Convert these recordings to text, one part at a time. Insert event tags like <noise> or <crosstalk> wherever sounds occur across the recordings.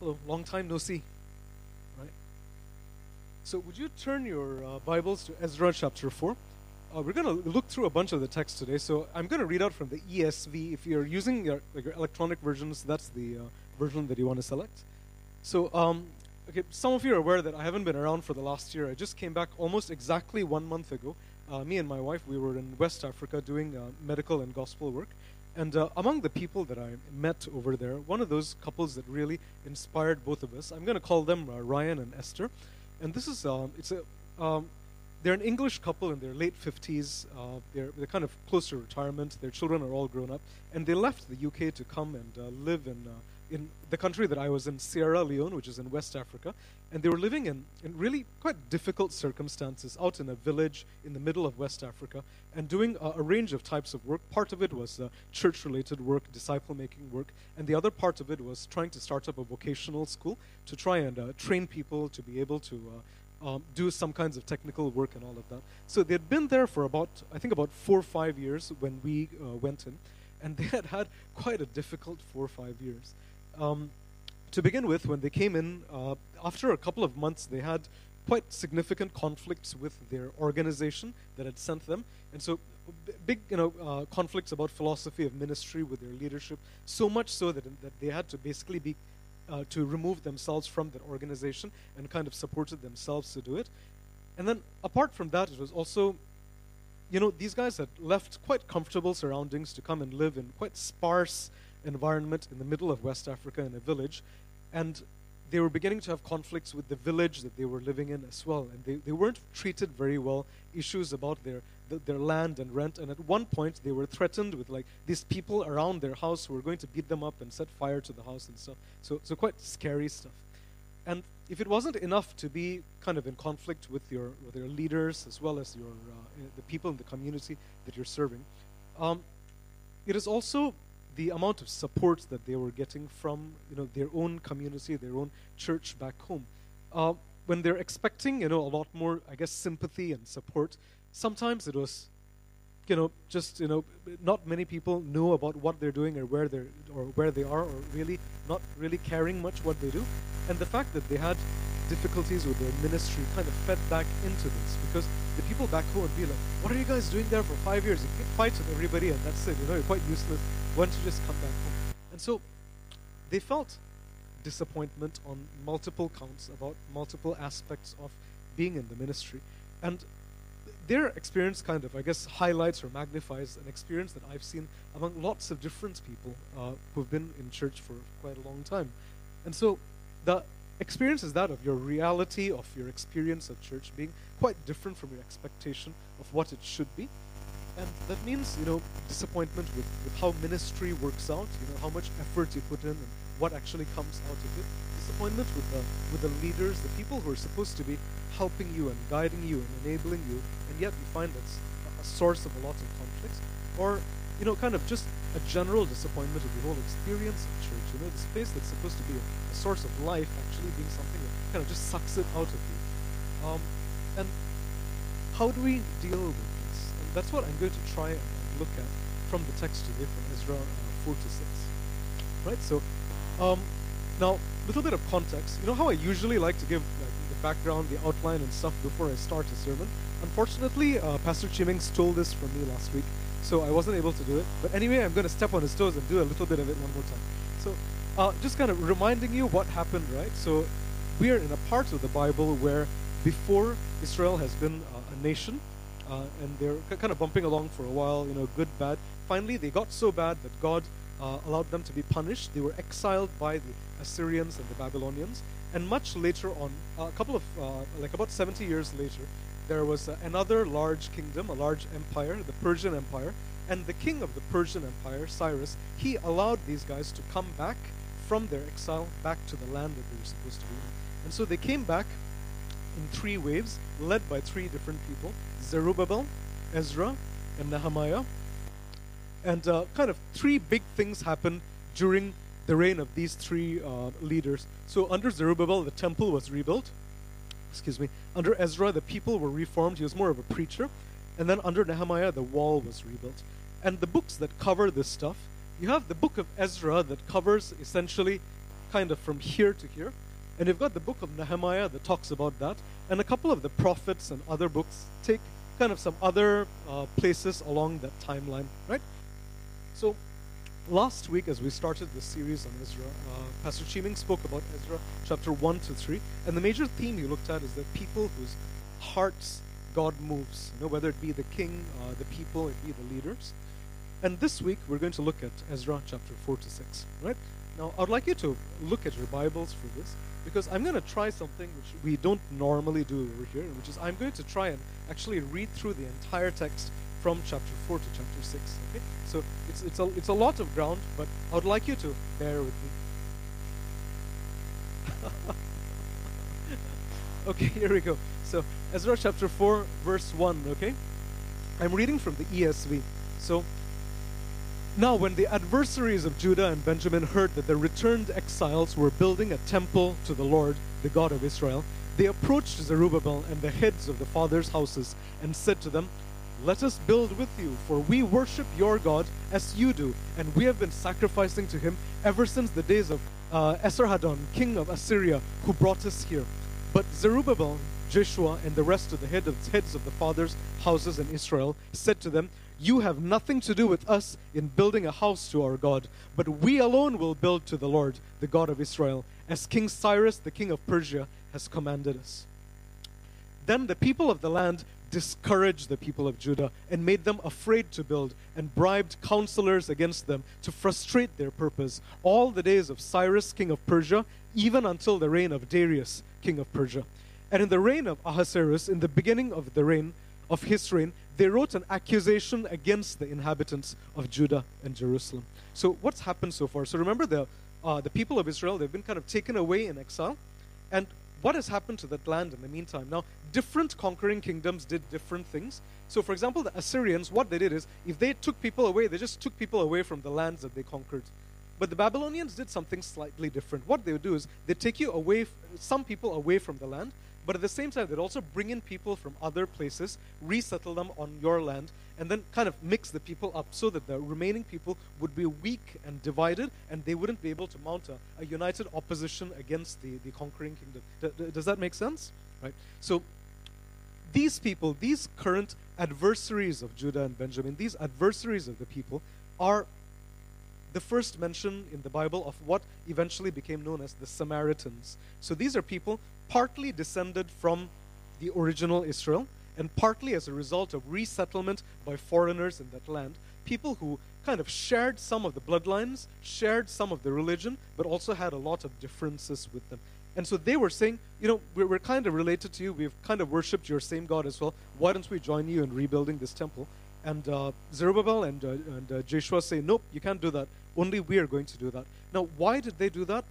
Hello, long time no see. Right? So, would you turn your uh, Bibles to Ezra chapter 4? Uh, we're going to look through a bunch of the text today. So, I'm going to read out from the ESV. If you're using your, like your electronic versions, that's the uh, version that you want to select. So, um, okay, some of you are aware that I haven't been around for the last year. I just came back almost exactly one month ago. Uh, me and my wife, we were in West Africa doing uh, medical and gospel work. And uh, among the people that I met over there, one of those couples that really inspired both of us, I'm going to call them uh, Ryan and Esther. And this is, um, it's a, um, they're an English couple in their late 50s. Uh, they're, they're kind of close to retirement. Their children are all grown up. And they left the UK to come and uh, live in, uh, in the country that I was in, Sierra Leone, which is in West Africa. And they were living in, in really quite difficult circumstances out in a village in the middle of West Africa and doing a, a range of types of work. Part of it was uh, church related work, disciple making work, and the other part of it was trying to start up a vocational school to try and uh, train people to be able to. Uh, um, do some kinds of technical work and all of that. So they had been there for about, I think, about four or five years when we uh, went in, and <laughs> they had had quite a difficult four or five years. Um, to begin with, when they came in, uh, after a couple of months, they had quite significant conflicts with their organization that had sent them. And so, b- big you know, uh, conflicts about philosophy of ministry with their leadership, so much so that, that they had to basically be uh, to remove themselves from that organization and kind of supported themselves to do it. And then, apart from that, it was also, you know, these guys had left quite comfortable surroundings to come and live in quite sparse environment in the middle of West Africa in a village and they were beginning to have conflicts with the village that they were living in as well. And they, they weren't treated very well, issues about their, the, their land and rent. And at one point, they were threatened with like these people around their house who were going to beat them up and set fire to the house and stuff. So, so quite scary stuff. And if it wasn't enough to be kind of in conflict with your, with your leaders as well as your, uh, the people in the community that you're serving, um, it is also the amount of support that they were getting from you know their own community, their own church back home. Uh, when they're expecting you know a lot more, I guess, sympathy and support, sometimes it was, you know, just you know, not many people know about what they're doing or where they're or where they are, or really not really caring much what they do, and the fact that they had difficulties with their ministry kind of fed back into this because the people back home would be like, "What are you guys doing there for five years? You fight with everybody, and that's it. You know, you're quite useless." Want to just come back home. And so they felt disappointment on multiple counts about multiple aspects of being in the ministry. And their experience kind of, I guess, highlights or magnifies an experience that I've seen among lots of different people uh, who've been in church for quite a long time. And so the experience is that of your reality of your experience of church being quite different from your expectation of what it should be. And that means, you know, disappointment with, with how ministry works out, you know, how much effort you put in and what actually comes out of it. Disappointment with the, with the leaders, the people who are supposed to be helping you and guiding you and enabling you, and yet you find that's a source of a lot of conflicts. Or, you know, kind of just a general disappointment of the whole experience of church. You know, the space that's supposed to be a, a source of life actually being something that kind of just sucks it out of you. Um, and how do we deal with that's what I'm going to try and look at from the text today from Ezra uh, 4 to 6. Right? So, um, now, a little bit of context. You know how I usually like to give like, the background, the outline, and stuff before I start a sermon? Unfortunately, uh, Pastor Chiming stole this from me last week, so I wasn't able to do it. But anyway, I'm going to step on his toes and do a little bit of it one more time. So, uh, just kind of reminding you what happened, right? So, we are in a part of the Bible where before Israel has been uh, a nation, uh, and they're kind of bumping along for a while, you know, good, bad. Finally, they got so bad that God uh, allowed them to be punished. They were exiled by the Assyrians and the Babylonians. And much later on, a couple of, uh, like about 70 years later, there was uh, another large kingdom, a large empire, the Persian Empire. And the king of the Persian Empire, Cyrus, he allowed these guys to come back from their exile back to the land that they were supposed to be in. And so they came back in three waves, led by three different people Zerubbabel, Ezra, and Nehemiah. And uh, kind of three big things happened during the reign of these three uh, leaders. So, under Zerubbabel, the temple was rebuilt. Excuse me. Under Ezra, the people were reformed. He was more of a preacher. And then under Nehemiah, the wall was rebuilt. And the books that cover this stuff, you have the book of Ezra that covers essentially kind of from here to here. And you've got the book of Nehemiah that talks about that. And a couple of the prophets and other books take kind of some other uh, places along that timeline, right? So last week, as we started this series on Ezra, uh, Pastor Chiming spoke about Ezra chapter 1 to 3. And the major theme he looked at is the people whose hearts God moves, you know, whether it be the king, uh, the people, it be the leaders. And this week, we're going to look at Ezra chapter 4 to 6, right? Now, I'd like you to look at your Bibles for this because I'm going to try something which we don't normally do over here, which is I'm going to try and actually read through the entire text from chapter 4 to chapter 6. Okay? So it's, it's, a, it's a lot of ground, but I would like you to bear with me. <laughs> okay, here we go. So Ezra chapter 4, verse 1, okay? I'm reading from the ESV. So now, when the adversaries of Judah and Benjamin heard that the returned exiles were building a temple to the Lord, the God of Israel, they approached Zerubbabel and the heads of the fathers' houses and said to them, let us build with you, for we worship your God as you do, and we have been sacrificing to him ever since the days of uh, Esarhaddon, king of Assyria, who brought us here. But Zerubbabel, Jeshua, and the rest of the heads of the fathers' houses in Israel said to them, You have nothing to do with us in building a house to our God, but we alone will build to the Lord, the God of Israel, as King Cyrus, the king of Persia, has commanded us. Then the people of the land discouraged the people of Judah and made them afraid to build and bribed counselors against them to frustrate their purpose all the days of Cyrus, king of Persia, even until the reign of Darius, king of Persia. And in the reign of Ahasuerus, in the beginning of the reign of his reign, they wrote an accusation against the inhabitants of Judah and Jerusalem. So what's happened so far? So remember the uh, the people of Israel, they've been kind of taken away in exile. And what has happened to that land in the meantime? Now, different conquering kingdoms did different things. So, for example, the Assyrians, what they did is, if they took people away, they just took people away from the lands that they conquered. But the Babylonians did something slightly different. What they would do is, they take you away, some people away from the land, but at the same time, they'd also bring in people from other places, resettle them on your land, and then kind of mix the people up so that the remaining people would be weak and divided, and they wouldn't be able to mount a, a united opposition against the, the conquering kingdom. Does that make sense? Right? So, these people, these current adversaries of Judah and Benjamin, these adversaries of the people, are the first mention in the Bible of what eventually became known as the Samaritans. So these are people partly descended from the original Israel and partly as a result of resettlement by foreigners in that land. People who kind of shared some of the bloodlines, shared some of the religion, but also had a lot of differences with them. And so they were saying, you know, we're, we're kind of related to you. We've kind of worshipped your same God as well. Why don't we join you in rebuilding this temple? And uh, Zerubbabel and, uh, and uh, Joshua say, nope, you can't do that. Only we are going to do that. Now, why did they do that?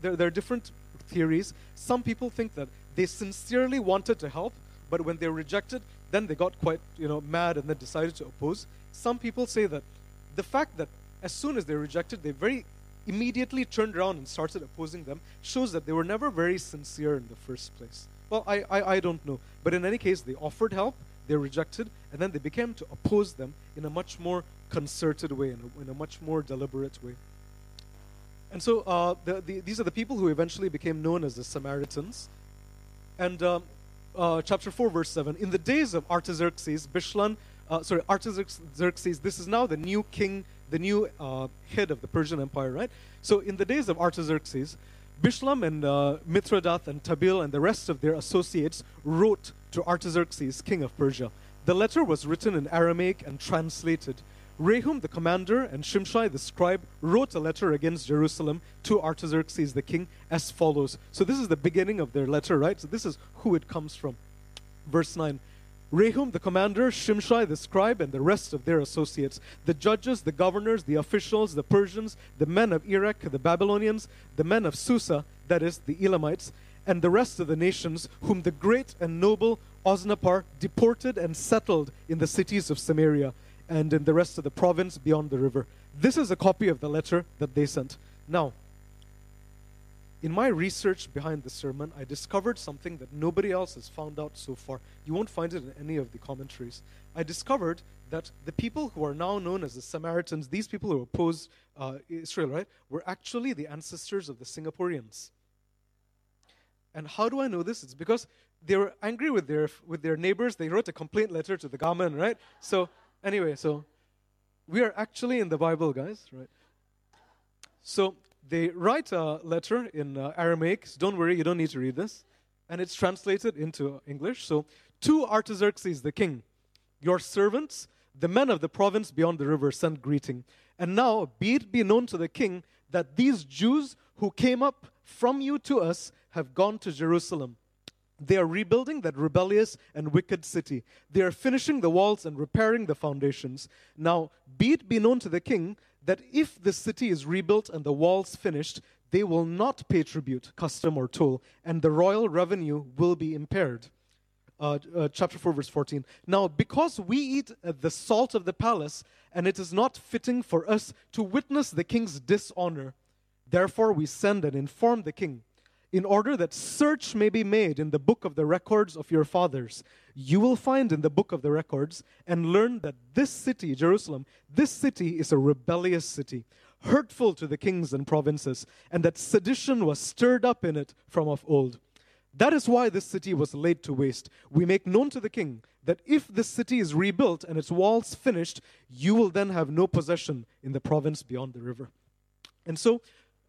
There, there are different theories. Some people think that they sincerely wanted to help, but when they were rejected, then they got quite you know mad and then decided to oppose. Some people say that the fact that as soon as they rejected, they very immediately turned around and started opposing them shows that they were never very sincere in the first place. Well, I, I, I don't know. But in any case, they offered help, they rejected, and then they became to oppose them in a much more concerted way, in a, in a much more deliberate way. And so uh, the, the, these are the people who eventually became known as the Samaritans. And um, uh, chapter 4, verse 7 In the days of Artaxerxes, Bishlan, uh, sorry, Artaxerxes, this is now the new king, the new uh, head of the Persian Empire, right? So in the days of Artaxerxes, Bishlam and uh, Mithredath and Tabeel and the rest of their associates wrote to Artaxerxes, king of Persia. The letter was written in Aramaic and translated. Rehum the commander and Shimshai the scribe wrote a letter against Jerusalem to Artaxerxes the king as follows. So this is the beginning of their letter, right? So this is who it comes from. Verse 9. Rehum the commander, Shimshai the scribe, and the rest of their associates, the judges, the governors, the officials, the Persians, the men of Erech, the Babylonians, the men of Susa, that is, the Elamites, and the rest of the nations, whom the great and noble Osnappar deported and settled in the cities of Samaria and in the rest of the province beyond the river. This is a copy of the letter that they sent. Now, in my research behind the sermon, I discovered something that nobody else has found out so far. You won't find it in any of the commentaries. I discovered that the people who are now known as the Samaritans, these people who opposed uh, Israel, right, were actually the ancestors of the Singaporeans. And how do I know this? It's because they were angry with their with their neighbors. They wrote a complaint letter to the government, right? So anyway, so we are actually in the Bible, guys, right? So they write a letter in uh, Aramaic. So don't worry, you don't need to read this, and it's translated into English. So to Artaxerxes the king, your servants, the men of the province beyond the river, send greeting. And now be it be known to the king that these Jews who came up from you to us have gone to Jerusalem. They are rebuilding that rebellious and wicked city. They are finishing the walls and repairing the foundations. Now, be it be known to the king that if the city is rebuilt and the walls finished, they will not pay tribute, custom, or toll, and the royal revenue will be impaired. Uh, uh, chapter 4, verse 14. Now, because we eat uh, the salt of the palace, and it is not fitting for us to witness the king's dishonor, therefore we send and inform the king in order that search may be made in the book of the records of your fathers. You will find in the book of the records and learn that this city, Jerusalem, this city is a rebellious city, hurtful to the kings and provinces, and that sedition was stirred up in it from of old. That is why this city was laid to waste. We make known to the king that if this city is rebuilt and its walls finished, you will then have no possession in the province beyond the river. And so,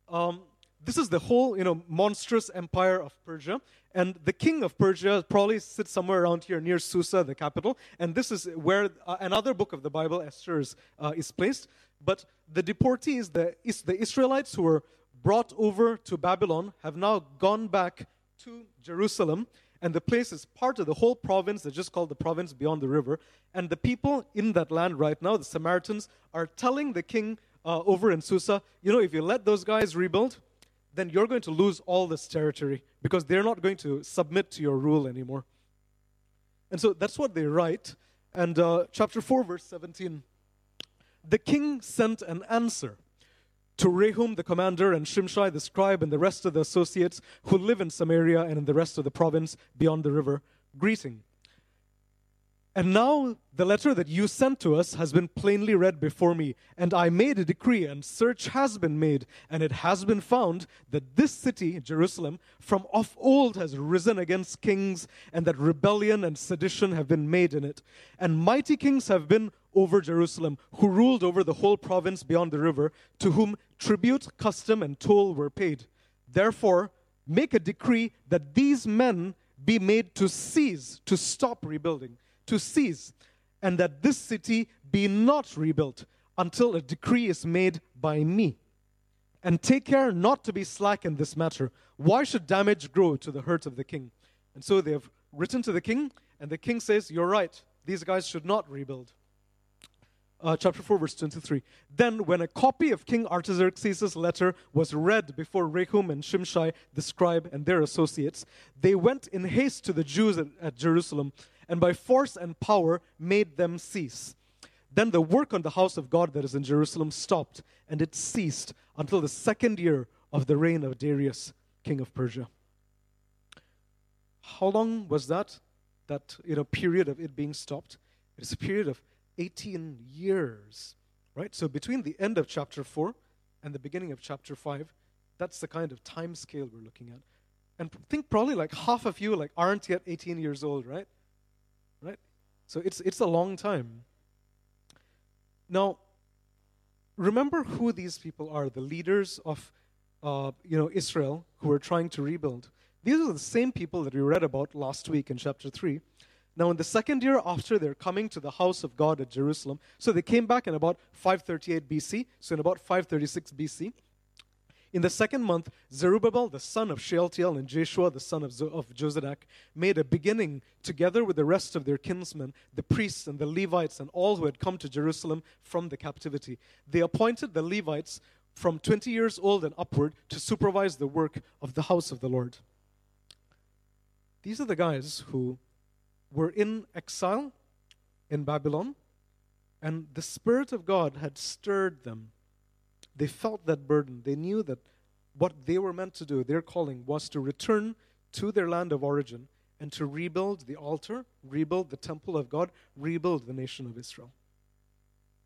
um, this is the whole, you know, monstrous empire of Persia. And the king of Persia probably sits somewhere around here near Susa, the capital. And this is where uh, another book of the Bible, Esther, is, uh, is placed. But the deportees, the, the Israelites who were brought over to Babylon, have now gone back to Jerusalem. And the place is part of the whole province that's just called the province beyond the river. And the people in that land right now, the Samaritans, are telling the king uh, over in Susa, you know, if you let those guys rebuild, then you're going to lose all this territory because they're not going to submit to your rule anymore. And so that's what they write. And uh, chapter 4, verse 17 The king sent an answer to Rehum the commander and Shimshai the scribe and the rest of the associates who live in Samaria and in the rest of the province beyond the river, greeting. And now the letter that you sent to us has been plainly read before me, and I made a decree, and search has been made, and it has been found that this city, Jerusalem, from of old has risen against kings, and that rebellion and sedition have been made in it. And mighty kings have been over Jerusalem, who ruled over the whole province beyond the river, to whom tribute, custom, and toll were paid. Therefore, make a decree that these men be made to cease, to stop rebuilding to cease, and that this city be not rebuilt until a decree is made by me. And take care not to be slack in this matter. Why should damage grow to the hurt of the king? And so they have written to the king, and the king says, You're right, these guys should not rebuild uh, chapter 4, verse 23. Then, when a copy of King Artaxerxes' letter was read before Rehum and Shimshai, the scribe, and their associates, they went in haste to the Jews at, at Jerusalem, and by force and power made them cease. Then the work on the house of God that is in Jerusalem stopped, and it ceased until the second year of the reign of Darius, king of Persia. How long was that? That you know period of it being stopped? It is a period of 18 years, right? So between the end of chapter 4 and the beginning of chapter 5, that's the kind of time scale we're looking at. And think probably like half of you like aren't yet 18 years old, right? So it's it's a long time. Now, remember who these people are, the leaders of uh, you know Israel who are trying to rebuild. These are the same people that we read about last week in chapter 3 now, in the second year after their coming to the house of God at Jerusalem, so they came back in about 538 BC, so in about 536 BC. In the second month, Zerubbabel, the son of Shealtiel, and Jeshua, the son of, Zo- of Jozadak, made a beginning together with the rest of their kinsmen, the priests and the Levites, and all who had come to Jerusalem from the captivity. They appointed the Levites from 20 years old and upward to supervise the work of the house of the Lord. These are the guys who were in exile in Babylon, and the Spirit of God had stirred them. They felt that burden. They knew that what they were meant to do, their calling, was to return to their land of origin and to rebuild the altar, rebuild the temple of God, rebuild the nation of Israel.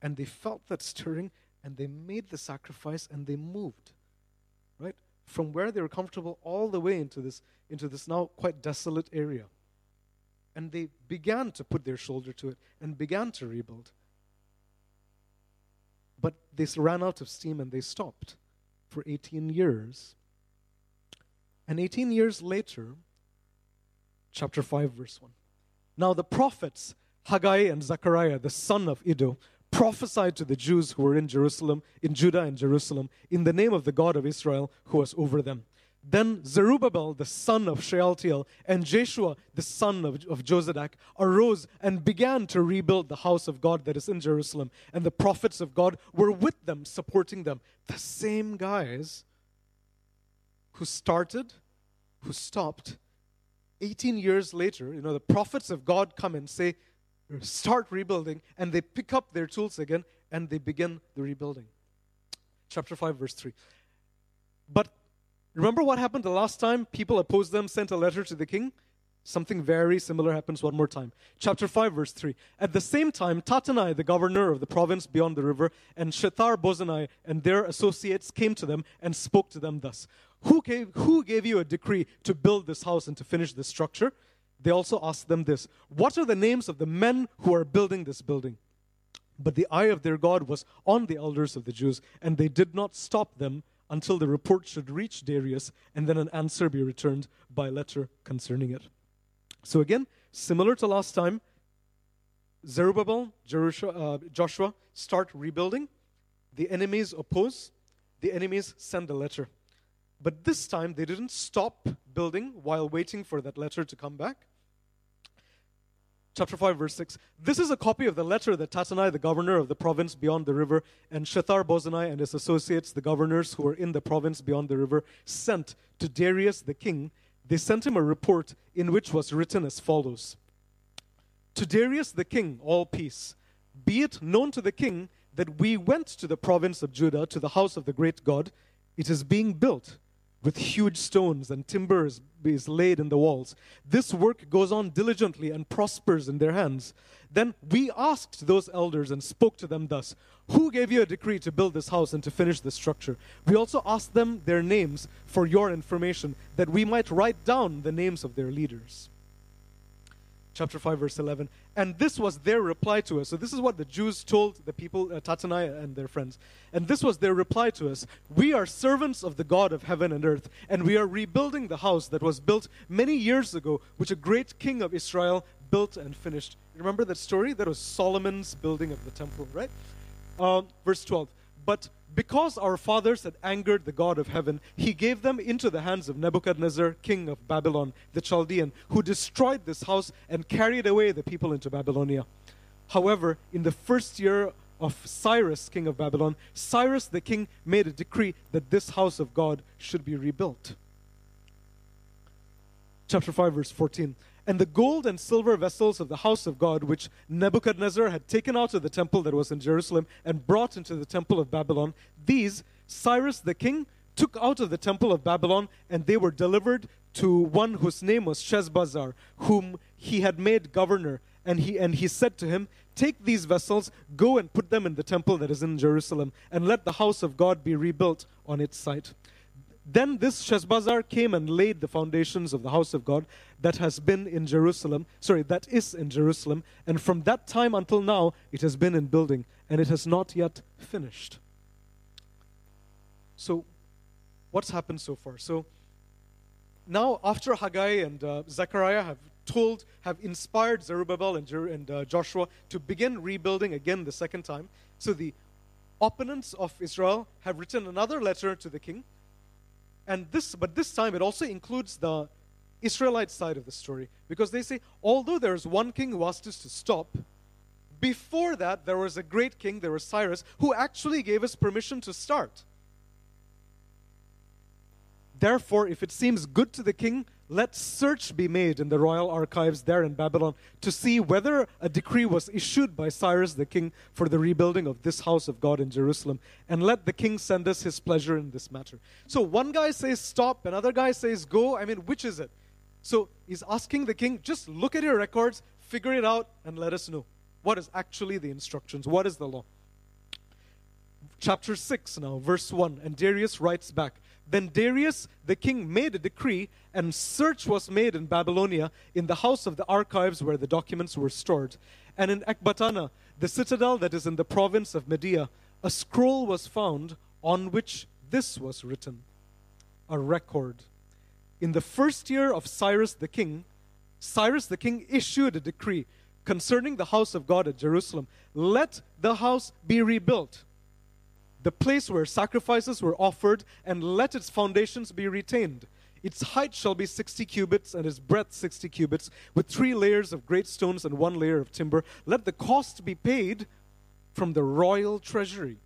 And they felt that stirring and they made the sacrifice and they moved, right? From where they were comfortable all the way into this, into this now quite desolate area. And they began to put their shoulder to it and began to rebuild. But they ran out of steam and they stopped for 18 years. And 18 years later, chapter 5, verse 1. Now the prophets, Haggai and Zechariah, the son of Iddo, prophesied to the Jews who were in Jerusalem, in Judah and Jerusalem, in the name of the God of Israel who was over them. Then Zerubbabel, the son of Shealtiel, and Jeshua, the son of, of Jozadak, arose and began to rebuild the house of God that is in Jerusalem. And the prophets of God were with them, supporting them. The same guys who started, who stopped, 18 years later, you know, the prophets of God come and say, start rebuilding, and they pick up their tools again and they begin the rebuilding. Chapter 5, verse 3. But remember what happened the last time people opposed them, sent a letter to the king? Something very similar happens one more time. Chapter 5, verse 3. At the same time, Tattenai, the governor of the province beyond the river, and Shethar Bozenai and their associates came to them and spoke to them thus who gave, who gave you a decree to build this house and to finish this structure? They also asked them this What are the names of the men who are building this building? But the eye of their God was on the elders of the Jews, and they did not stop them until the report should reach Darius, and then an answer be returned by letter concerning it. So, again, similar to last time, Zerubbabel, uh, Joshua start rebuilding. The enemies oppose. The enemies send a letter. But this time they didn't stop building while waiting for that letter to come back. Chapter 5, verse 6. This is a copy of the letter that Tattenai, the governor of the province beyond the river, and Shethar Bozenai and his associates, the governors who were in the province beyond the river, sent to Darius the king. They sent him a report in which was written as follows To Darius the king, all peace. Be it known to the king that we went to the province of Judah, to the house of the great God. It is being built with huge stones and timbers is laid in the walls. This work goes on diligently and prospers in their hands. Then we asked those elders and spoke to them thus Who gave you a decree to build this house and to finish this structure? We also asked them their names for your information, that we might write down the names of their leaders chapter 5 verse 11 and this was their reply to us. So this is what the jews told the people uh, Tattenai and their friends. And this was their reply to us. We are servants of the god of heaven and earth and we are rebuilding the house that was built many years ago which a great king of israel built and finished. Remember that story? That was solomon's building of the temple right? Uh, verse 12 but because our fathers had angered the God of heaven, he gave them into the hands of Nebuchadnezzar, king of Babylon, the Chaldean, who destroyed this house and carried away the people into Babylonia. However, in the first year of Cyrus, king of Babylon, Cyrus the king made a decree that this house of God should be rebuilt. Chapter 5, verse 14 and the gold and silver vessels of the house of God, which Nebuchadnezzar had taken out of the temple that was in Jerusalem and brought into the temple of Babylon, these Cyrus the king took out of the temple of Babylon, and they were delivered to one whose name was Sheshbazzar, whom he had made governor. And he, and he said to him, Take these vessels, go and put them in the temple that is in Jerusalem, and let the house of God be rebuilt on its site. Then this Sheshbazzar came and laid the foundations of the house of God that has been in Jerusalem, sorry, that is in Jerusalem, and from that time until now it has been in building, and it has not yet finished. So, what's happened so far? So, now after Haggai and uh, Zechariah have told, have inspired Zerubbabel and, Jer- and uh, Joshua to begin rebuilding again the second time, so the opponents of Israel have written another letter to the king and this, but this time it also includes the Israelite side of the story because they say, although there is one king who asked us to stop, before that there was a great king, there was Cyrus, who actually gave us permission to start. Therefore, if it seems good to the king, let search be made in the royal archives there in Babylon to see whether a decree was issued by Cyrus the king for the rebuilding of this house of God in Jerusalem, and let the king send us his pleasure in this matter. So one guy says stop, another guy says go. I mean, which is it? So he's asking the king, just look at your records, figure it out, and let us know. What is actually the instructions? What is the law? Chapter 6 now, verse 1. And Darius writes back Then Darius the king made a decree, and search was made in Babylonia in the house of the archives where the documents were stored. And in Ecbatana, the citadel that is in the province of Media, a scroll was found on which this was written a record. In the first year of Cyrus the king, Cyrus the king issued a decree concerning the house of God at Jerusalem. Let the house be rebuilt, the place where sacrifices were offered, and let its foundations be retained. Its height shall be 60 cubits, and its breadth 60 cubits, with three layers of great stones and one layer of timber. Let the cost be paid from the royal treasury.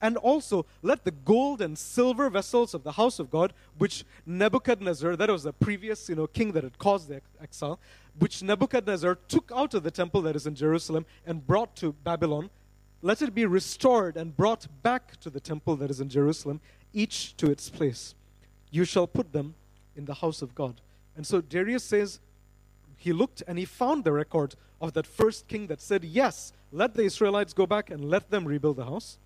And also, let the gold and silver vessels of the house of God, which Nebuchadnezzar, that was the previous you know, king that had caused the exile, which Nebuchadnezzar took out of the temple that is in Jerusalem and brought to Babylon, let it be restored and brought back to the temple that is in Jerusalem, each to its place. You shall put them in the house of God. And so Darius says, he looked and he found the record of that first king that said, Yes, let the Israelites go back and let them rebuild the house.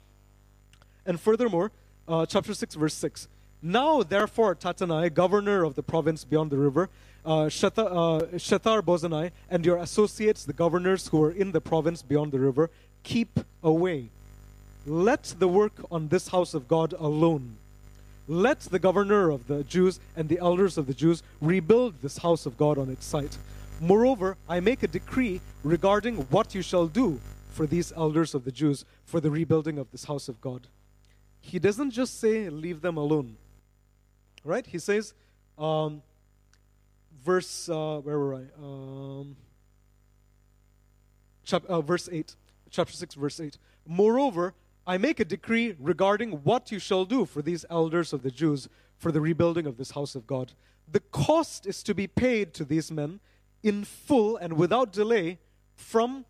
And furthermore, uh, chapter 6, verse 6. Now, therefore, Tattenai, governor of the province beyond the river, uh, Shethar, uh, Bozenai, and your associates, the governors who are in the province beyond the river, keep away. Let the work on this house of God alone. Let the governor of the Jews and the elders of the Jews rebuild this house of God on its site. Moreover, I make a decree regarding what you shall do for these elders of the Jews for the rebuilding of this house of God. He doesn't just say, leave them alone. Right? He says, um, verse, uh, where were I? Um, chap- uh, verse 8, chapter 6, verse 8. Moreover, I make a decree regarding what you shall do for these elders of the Jews for the rebuilding of this house of God. The cost is to be paid to these men in full and without delay from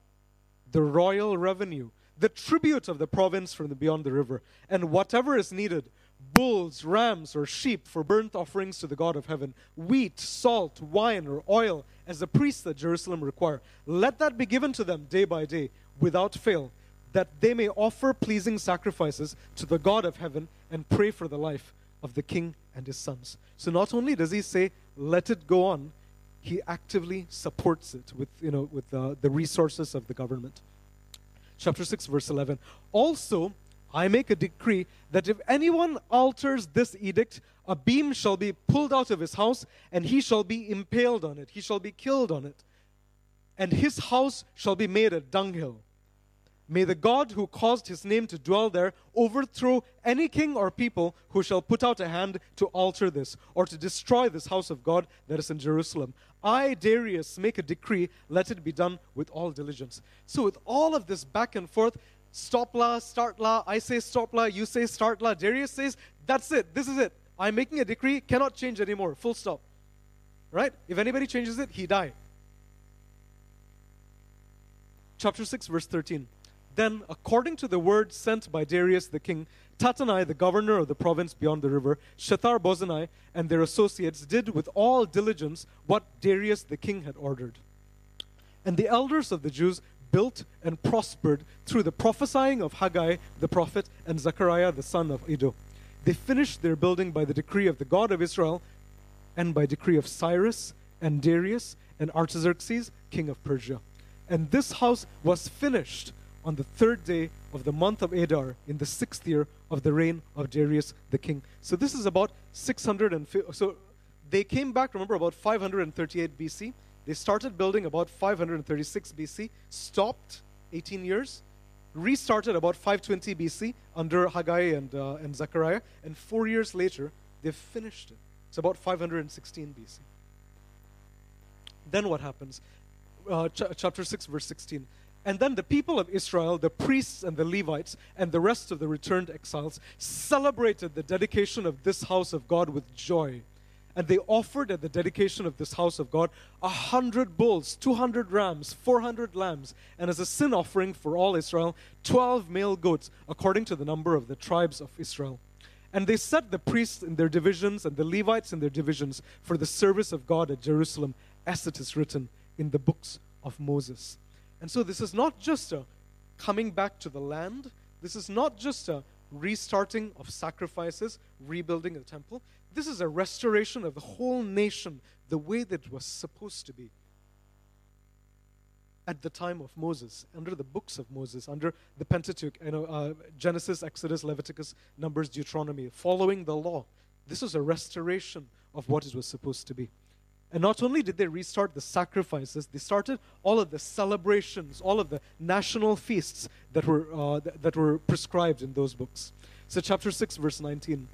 the royal revenue, the tribute of the province from the beyond the river, and whatever is needed bulls, rams, or sheep for burnt offerings to the God of heaven, wheat, salt, wine, or oil, as the priests at Jerusalem require. Let that be given to them day by day, without fail, that they may offer pleasing sacrifices to the God of heaven and pray for the life of the king and his sons. So not only does he say, let it go on, he actively supports it with, you know, with uh, the resources of the government. Chapter 6, verse 11. Also, I make a decree that if anyone alters this edict, a beam shall be pulled out of his house, and he shall be impaled on it. He shall be killed on it. And his house shall be made a dunghill. May the God who caused his name to dwell there overthrow any king or people who shall put out a hand to alter this or to destroy this house of God that is in Jerusalem. I, Darius, make a decree, let it be done with all diligence. So, with all of this back and forth, stop la, start la, I say stop la, you say start la, Darius says, that's it, this is it. I'm making a decree, cannot change anymore, full stop. Right? If anybody changes it, he die. Chapter 6, verse 13. Then, according to the word sent by Darius the king, Tattenai, the governor of the province beyond the river, Shethar Bozenai, and their associates did with all diligence what Darius the king had ordered. And the elders of the Jews built and prospered through the prophesying of Haggai the prophet and Zechariah the son of Iddo. They finished their building by the decree of the God of Israel and by decree of Cyrus and Darius and Artaxerxes, king of Persia. And this house was finished on the third day of the month of Adar in the sixth year of the reign of Darius the king. So this is about 650. So they came back, remember, about 538 BC. They started building about 536 BC, stopped 18 years, restarted about 520 BC under Haggai and, uh, and Zechariah, and four years later, they finished it. It's about 516 BC. Then what happens? Uh, ch- chapter 6, verse 16. And then the people of Israel, the priests and the Levites, and the rest of the returned exiles celebrated the dedication of this house of God with joy. And they offered at the dedication of this house of God a hundred bulls, 200 rams, 400 lambs, and as a sin offering for all Israel, 12 male goats, according to the number of the tribes of Israel. And they set the priests in their divisions and the Levites in their divisions for the service of God at Jerusalem, as it is written in the books of Moses. And so this is not just a coming back to the land, this is not just a restarting of sacrifices, rebuilding the temple. This is a restoration of the whole nation the way that it was supposed to be at the time of Moses, under the books of Moses, under the Pentateuch, you know, uh, Genesis, Exodus, Leviticus, Numbers, Deuteronomy, following the law. This was a restoration of what it was supposed to be. And not only did they restart the sacrifices, they started all of the celebrations, all of the national feasts that were, uh, th- that were prescribed in those books. So, chapter 6, verse 19.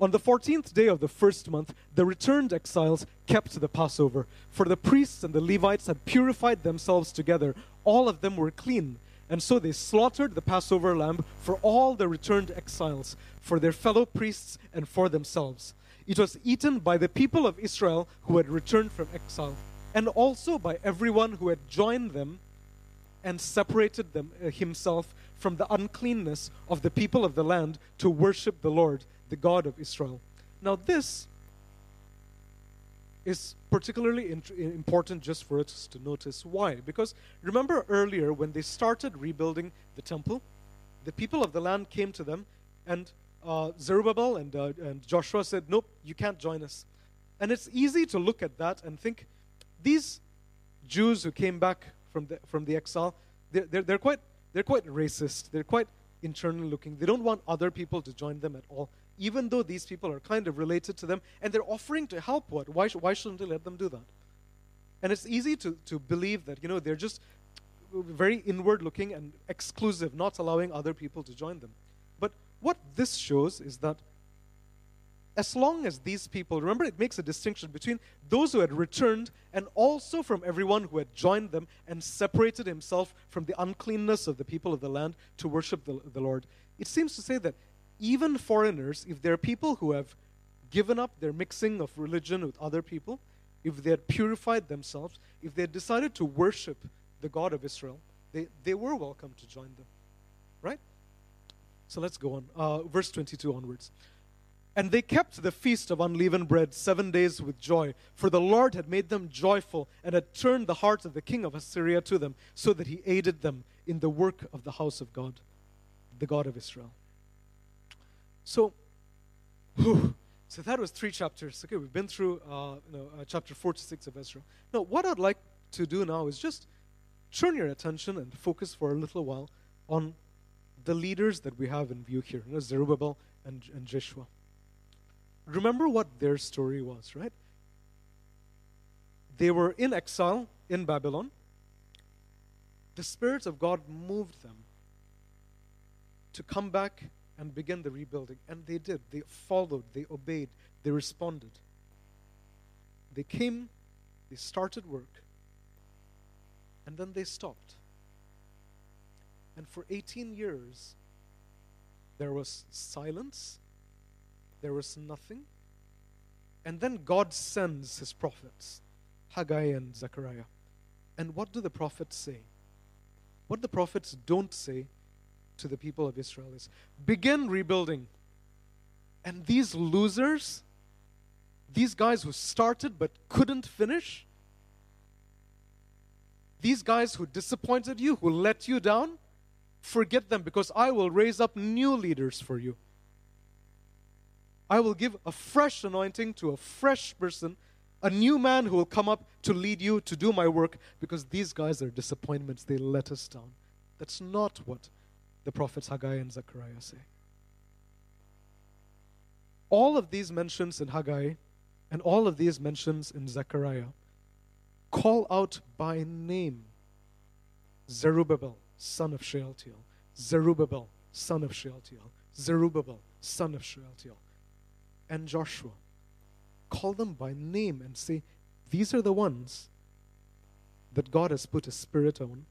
On the 14th day of the first month, the returned exiles kept the Passover, for the priests and the Levites had purified themselves together. All of them were clean. And so they slaughtered the Passover lamb for all the returned exiles, for their fellow priests and for themselves. It was eaten by the people of Israel who had returned from exile, and also by everyone who had joined them and separated them, uh, himself from the uncleanness of the people of the land to worship the Lord the God of Israel. Now, this is particularly int- important just for us to notice. Why? Because remember earlier when they started rebuilding the temple, the people of the land came to them, and uh, Zerubbabel and, uh, and Joshua said, Nope, you can't join us. And it's easy to look at that and think these Jews who came back from the, from the exile, they're, they're, they're, quite, they're quite racist. They're quite internally looking. They don't want other people to join them at all even though these people are kind of related to them and they're offering to help what? Why, sh- why shouldn't they let them do that? And it's easy to, to believe that you know they're just very inward looking and exclusive not allowing other people to join them. But what this shows is that as long as these people remember it makes a distinction between those who had returned and also from everyone who had joined them and separated himself from the uncleanness of the people of the land to worship the, the lord. It seems to say that even foreigners, if they're people who have given up their mixing of religion with other people, if they had purified themselves, if they had decided to worship the God of Israel, they, they were welcome to join them. Right? So let's go on. Uh, verse 22 onwards. And they kept the feast of unleavened bread seven days with joy, for the Lord had made them joyful and had turned the heart of the king of Assyria to them, so that he aided them in the work of the house of God, the God of Israel. So, whew, so that was three chapters. Okay, we've been through uh, you know, uh, chapter four to six of Ezra. Now, what I'd like to do now is just turn your attention and focus for a little while on the leaders that we have in view here, you know, Zerubbabel and, and Joshua. Remember what their story was, right? They were in exile in Babylon. The Spirit of God moved them to come back and begin the rebuilding. And they did. They followed, they obeyed, they responded. They came, they started work, and then they stopped. And for 18 years, there was silence, there was nothing. And then God sends his prophets, Haggai and Zechariah. And what do the prophets say? What the prophets don't say to the people of Israel is begin rebuilding. And these losers, these guys who started but couldn't finish, these guys who disappointed you, who let you down, forget them because I will raise up new leaders for you. I will give a fresh anointing to a fresh person, a new man who will come up to lead you to do my work because these guys are disappointments. They let us down. That's not what the prophets Haggai and Zechariah say. All of these mentions in Haggai and all of these mentions in Zechariah call out by name Zerubbabel, son of Shealtiel, Zerubbabel, son of Shealtiel, Zerubbabel, son of Shealtiel, and Joshua. Call them by name and say, These are the ones that God has put a spirit on.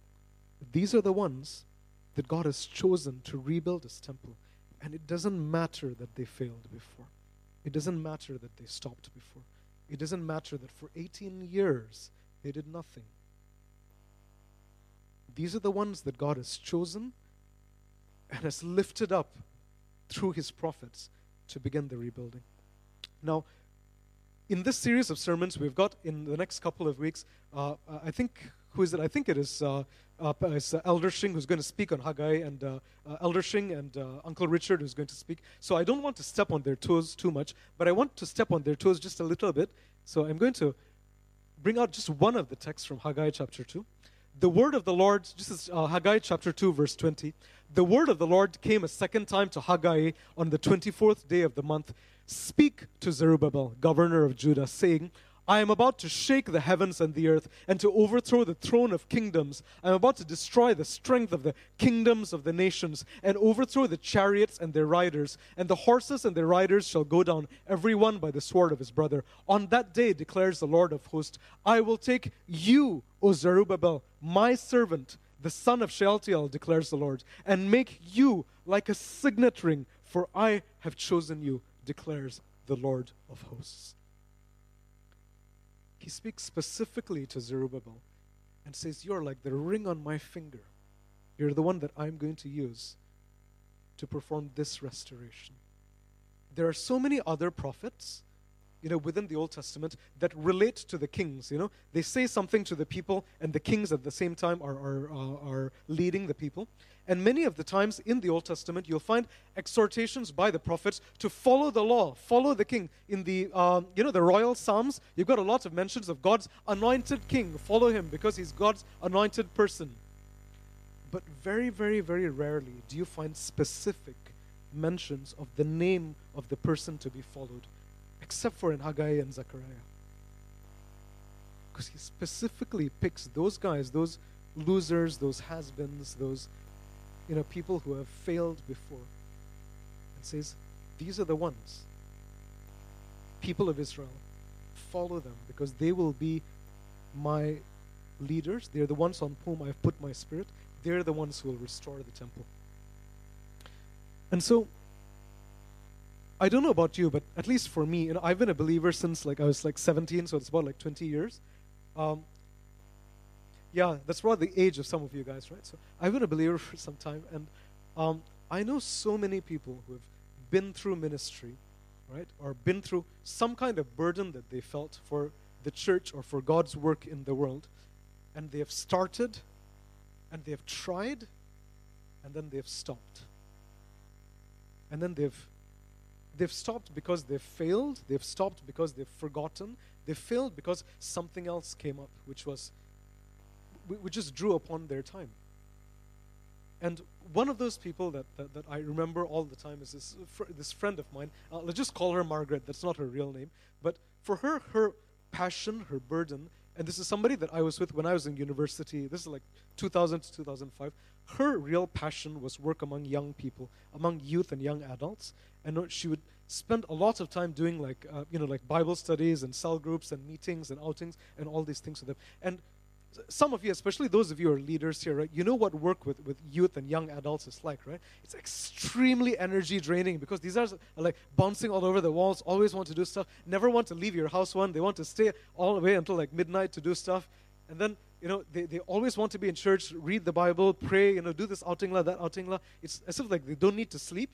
These are the ones that God has chosen to rebuild his temple. And it doesn't matter that they failed before. It doesn't matter that they stopped before. It doesn't matter that for 18 years they did nothing. These are the ones that God has chosen and has lifted up through his prophets to begin the rebuilding. Now, in this series of sermons we've got in the next couple of weeks, uh, I think, who is it? I think it is, uh, uh, it's uh, Elder Shing who's going to speak on Haggai, and uh, uh, Elder Shing and Uncle Richard who's going to speak. So I don't want to step on their toes too much, but I want to step on their toes just a little bit. So I'm going to bring out just one of the texts from Haggai chapter 2. The word of the Lord, this is Haggai chapter 2, verse 20. The word of the Lord came a second time to Haggai on the 24th day of the month Speak to Zerubbabel, governor of Judah, saying, I am about to shake the heavens and the earth and to overthrow the throne of kingdoms. I am about to destroy the strength of the kingdoms of the nations and overthrow the chariots and their riders. And the horses and their riders shall go down, every one by the sword of his brother. On that day, declares the Lord of hosts, I will take you, O Zerubbabel, my servant, the son of Shealtiel, declares the Lord, and make you like a signet ring, for I have chosen you declares the Lord of hosts. He speaks specifically to Zerubbabel and says, You're like the ring on my finger. You're the one that I'm going to use to perform this restoration. There are so many other prophets you know, within the Old Testament that relate to the kings. You know, they say something to the people, and the kings at the same time are, are, are leading the people. And many of the times in the Old Testament, you'll find exhortations by the prophets to follow the law, follow the king. In the, uh, you know, the royal psalms, you've got a lot of mentions of God's anointed king. Follow him because he's God's anointed person. But very, very, very rarely do you find specific mentions of the name of the person to be followed except for in Haggai and Zechariah. Because he specifically picks those guys, those losers, those has beens, those you know, people who have failed before, and says, These are the ones. People of Israel, follow them because they will be my leaders. They're the ones on whom I've put my spirit. They're the ones who will restore the temple. And so I don't know about you, but at least for me, you know, I've been a believer since like I was like 17, so it's about like 20 years. Um, yeah, that's about the age of some of you guys, right? So I've been a believer <laughs> for some time, and um, I know so many people who have been through ministry, right, or been through some kind of burden that they felt for the church or for God's work in the world, and they have started, and they have tried, and then they've stopped, and then they've They've stopped because they've failed. They've stopped because they've forgotten. They failed because something else came up, which was, we just drew upon their time. And one of those people that, that, that I remember all the time is this, fr- this friend of mine. Uh, let's just call her Margaret. That's not her real name. But for her, her passion, her burden, and this is somebody that I was with when I was in university. This is like 2000 to 2005. Her real passion was work among young people, among youth and young adults. And she would spend a lot of time doing like uh, you know like bible studies and cell groups and meetings and outings and all these things with them. And some of you especially those of you who are leaders here right you know what work with, with youth and young adults is like right? It's extremely energy draining because these are like bouncing all over the walls always want to do stuff never want to leave your house one they want to stay all the way until like midnight to do stuff. And then you know they, they always want to be in church read the bible pray you know do this outing la that outing la it's as if like they don't need to sleep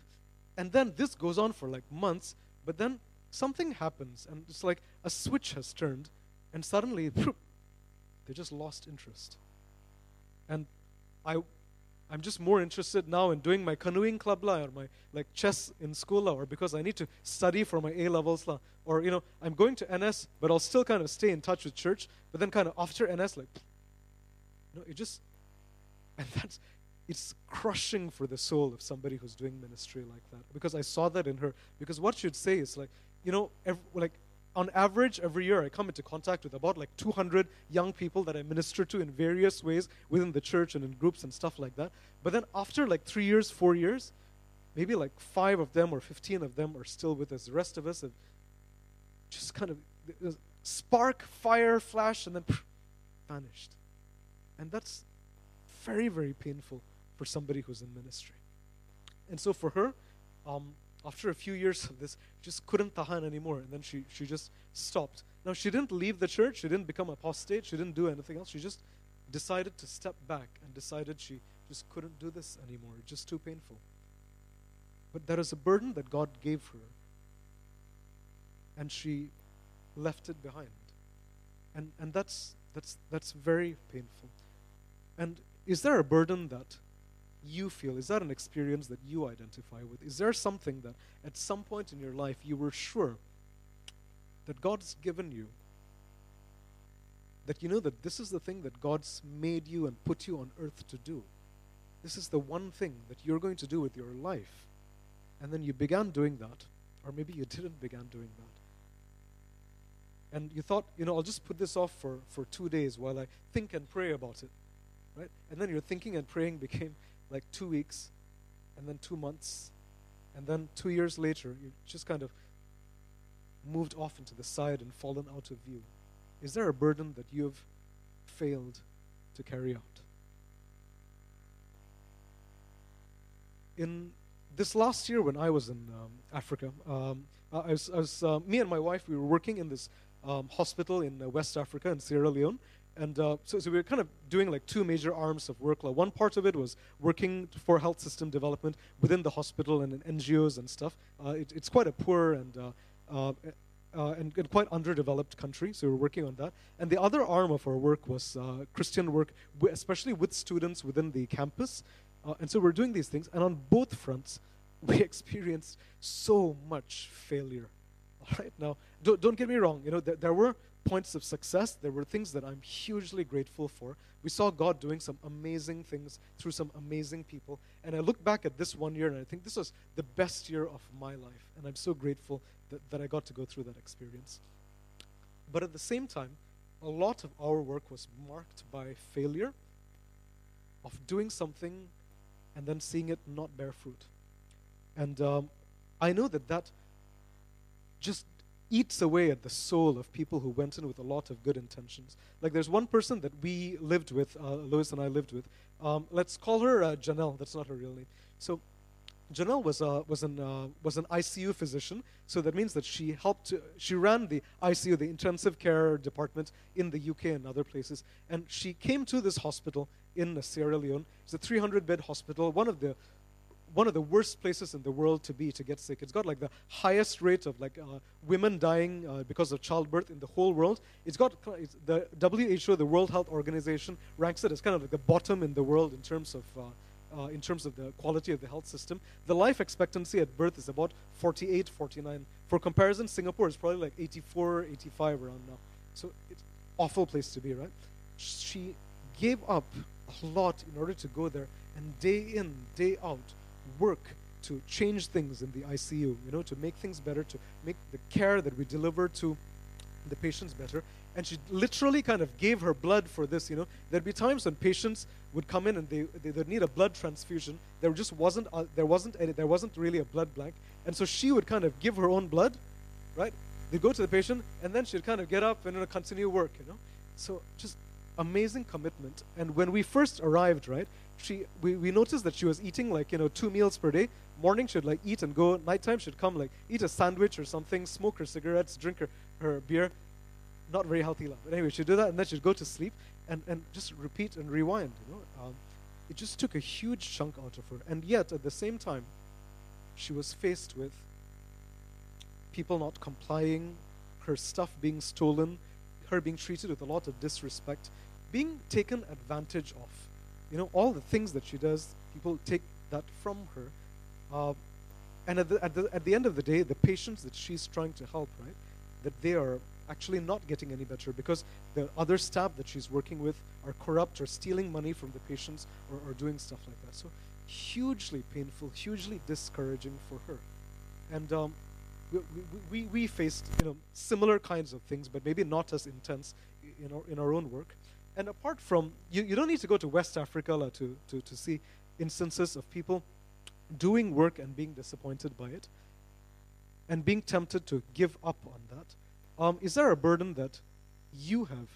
and then this goes on for like months, but then something happens, and it's like a switch has turned, and suddenly they just lost interest. And I, I'm just more interested now in doing my canoeing club la, or my like chess in school la, or because I need to study for my A levels la, or you know I'm going to NS, but I'll still kind of stay in touch with church. But then kind of after NS, like, know, it just, and that's it's crushing for the soul of somebody who's doing ministry like that. Because i saw that in her. Because what she'd say is like you know every, like on average every year i come into contact with about like 200 young people that i minister to in various ways within the church and in groups and stuff like that. But then after like three years four years maybe like five of them or 15 of them are still with us. The rest of us have just kind of spark fire flash and then vanished and that's very very painful for somebody who's in ministry. And so for her, um, after a few years of this, she just couldn't tahan anymore, and then she, she just stopped. Now, she didn't leave the church, she didn't become apostate, she didn't do anything else. She just decided to step back and decided she just couldn't do this anymore. It's just too painful. But there is a burden that God gave her, and she left it behind. And, and that's, that's, that's very painful. And is there a burden that you feel? Is that an experience that you identify with? Is there something that at some point in your life you were sure that God's given you? That you know that this is the thing that God's made you and put you on earth to do. This is the one thing that you're going to do with your life. And then you began doing that, or maybe you didn't begin doing that. And you thought, you know, I'll just put this off for, for two days while I think and pray about it. Right? And then your thinking and praying <laughs> became like two weeks, and then two months, and then two years later, you just kind of moved off into the side and fallen out of view. Is there a burden that you have failed to carry out? In this last year, when I was in um, Africa, um, I was, I was uh, me and my wife, we were working in this um, hospital in uh, West Africa, in Sierra Leone, and uh, so, so we were kind of doing like two major arms of work. Like one part of it was working for health system development within the hospital and in NGOs and stuff. Uh, it, it's quite a poor and, uh, uh, uh, and, and, quite underdeveloped country, so we were working on that. And the other arm of our work was uh, Christian work, especially with students within the campus. and so we're doing these things, and on both fronts, <laughs> we experienced so much failure. All right, now don't, don't get me wrong. You know, there were points of success. There were things that I'm hugely grateful for. We saw God doing some amazing things through some amazing people. And I look back at this one year and I think this was the best year of my life. And I'm so grateful that, that I got to go through that experience. But at the same time, a lot of our work was marked by failure, of doing something and then seeing it not bear fruit. And um, I know that that just eats away at the soul of people who went in with a lot of good intentions. Like there's one person that we lived with, uh, Lois and I lived with. Um, let's call her uh, Janelle. That's not her real name. So Janelle was, uh, was, an, uh, was an ICU physician, so that means that she helped, she ran the ICU, the intensive care department in the UK and other places. And she came to this hospital in Sierra Leone. It's a 300 bed hospital, one of the one of the worst places in the world to be to get sick. It's got like the highest rate of like uh, women dying uh, because of childbirth in the whole world. It's got it's the WHO, the World Health Organization, ranks it as kind of like the bottom in the world in terms of. Uh, uh, in terms of the quality of the health system. The life expectancy at birth is about 48, 49. For comparison, Singapore is probably like 84, 85 around now. So it's awful place to be, right? She gave up a lot in order to go there, and day in, day out, work to change things in the ICU, you know, to make things better, to make the care that we deliver to the patients better. And she literally kind of gave her blood for this, you know. There'd be times when patients would come in and they, they would need a blood transfusion. There just wasn't, uh, there, wasn't there wasn't really a blood bank. And so she would kind of give her own blood, right? They'd go to the patient and then she'd kind of get up and you know, continue work, you know. So just amazing commitment. And when we first arrived, right, she we, we noticed that she was eating like you know two meals per day. Morning she'd like eat and go. Nighttime she'd come like eat a sandwich or something smoke her cigarettes drink her, her beer. Not very healthy life but anyway she'd do that and then she'd go to sleep and, and just repeat and rewind you know. Um, it just took a huge chunk out of her. And yet at the same time she was faced with people not complying her stuff being stolen her being treated with a lot of disrespect being taken advantage of you know, all the things that she does, people take that from her. Uh, and at the, at, the, at the end of the day, the patients that she's trying to help, right, that they are actually not getting any better because the other staff that she's working with are corrupt or stealing money from the patients or, or doing stuff like that. So hugely painful, hugely discouraging for her. And um, we, we, we faced you know similar kinds of things, but maybe not as intense in our, in our own work. And apart from, you, you don't need to go to West Africa to, to, to see instances of people doing work and being disappointed by it and being tempted to give up on that. Um, is there a burden that you have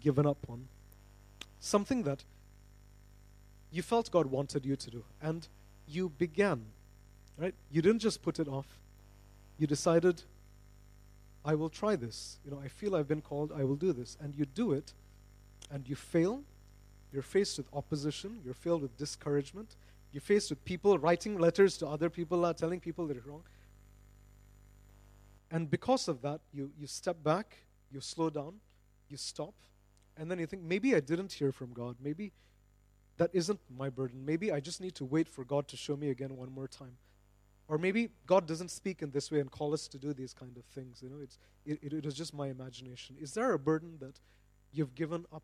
given up on? Something that you felt God wanted you to do, and you began Right? You didn't just put it off. You decided, I will try this. You know, I feel I've been called, I will do this. And you do it, and you fail. You're faced with opposition, you're filled with discouragement, you're faced with people writing letters to other people, uh, telling people they're wrong. And because of that, you, you step back, you slow down, you stop, and then you think, maybe I didn't hear from God. Maybe that isn't my burden. Maybe I just need to wait for God to show me again one more time. Or maybe God doesn't speak in this way and call us to do these kind of things. You know, it's, it, it, it is just my imagination. Is there a burden that you've given up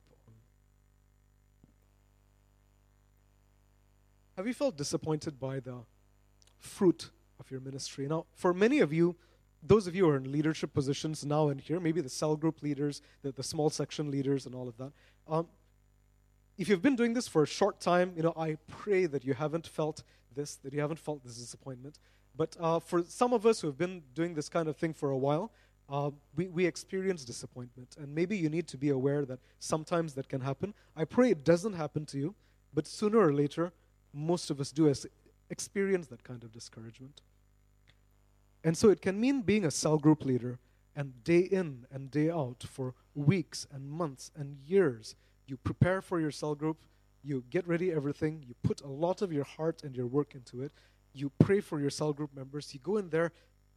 Have you felt disappointed by the fruit of your ministry? Now, for many of you, those of you who are in leadership positions now and here, maybe the cell group leaders, the, the small section leaders, and all of that, um, if you've been doing this for a short time, you know, I pray that you haven't felt this, that you haven't felt this disappointment. But uh, for some of us who have been doing this kind of thing for a while, uh, we, we experience disappointment. And maybe you need to be aware that sometimes that can happen. I pray it doesn't happen to you, but sooner or later, most of us do as experience that kind of discouragement. And so it can mean being a cell group leader and day in and day out for weeks and months and years. You prepare for your cell group, you get ready everything, you put a lot of your heart and your work into it, you pray for your cell group members, you go in there,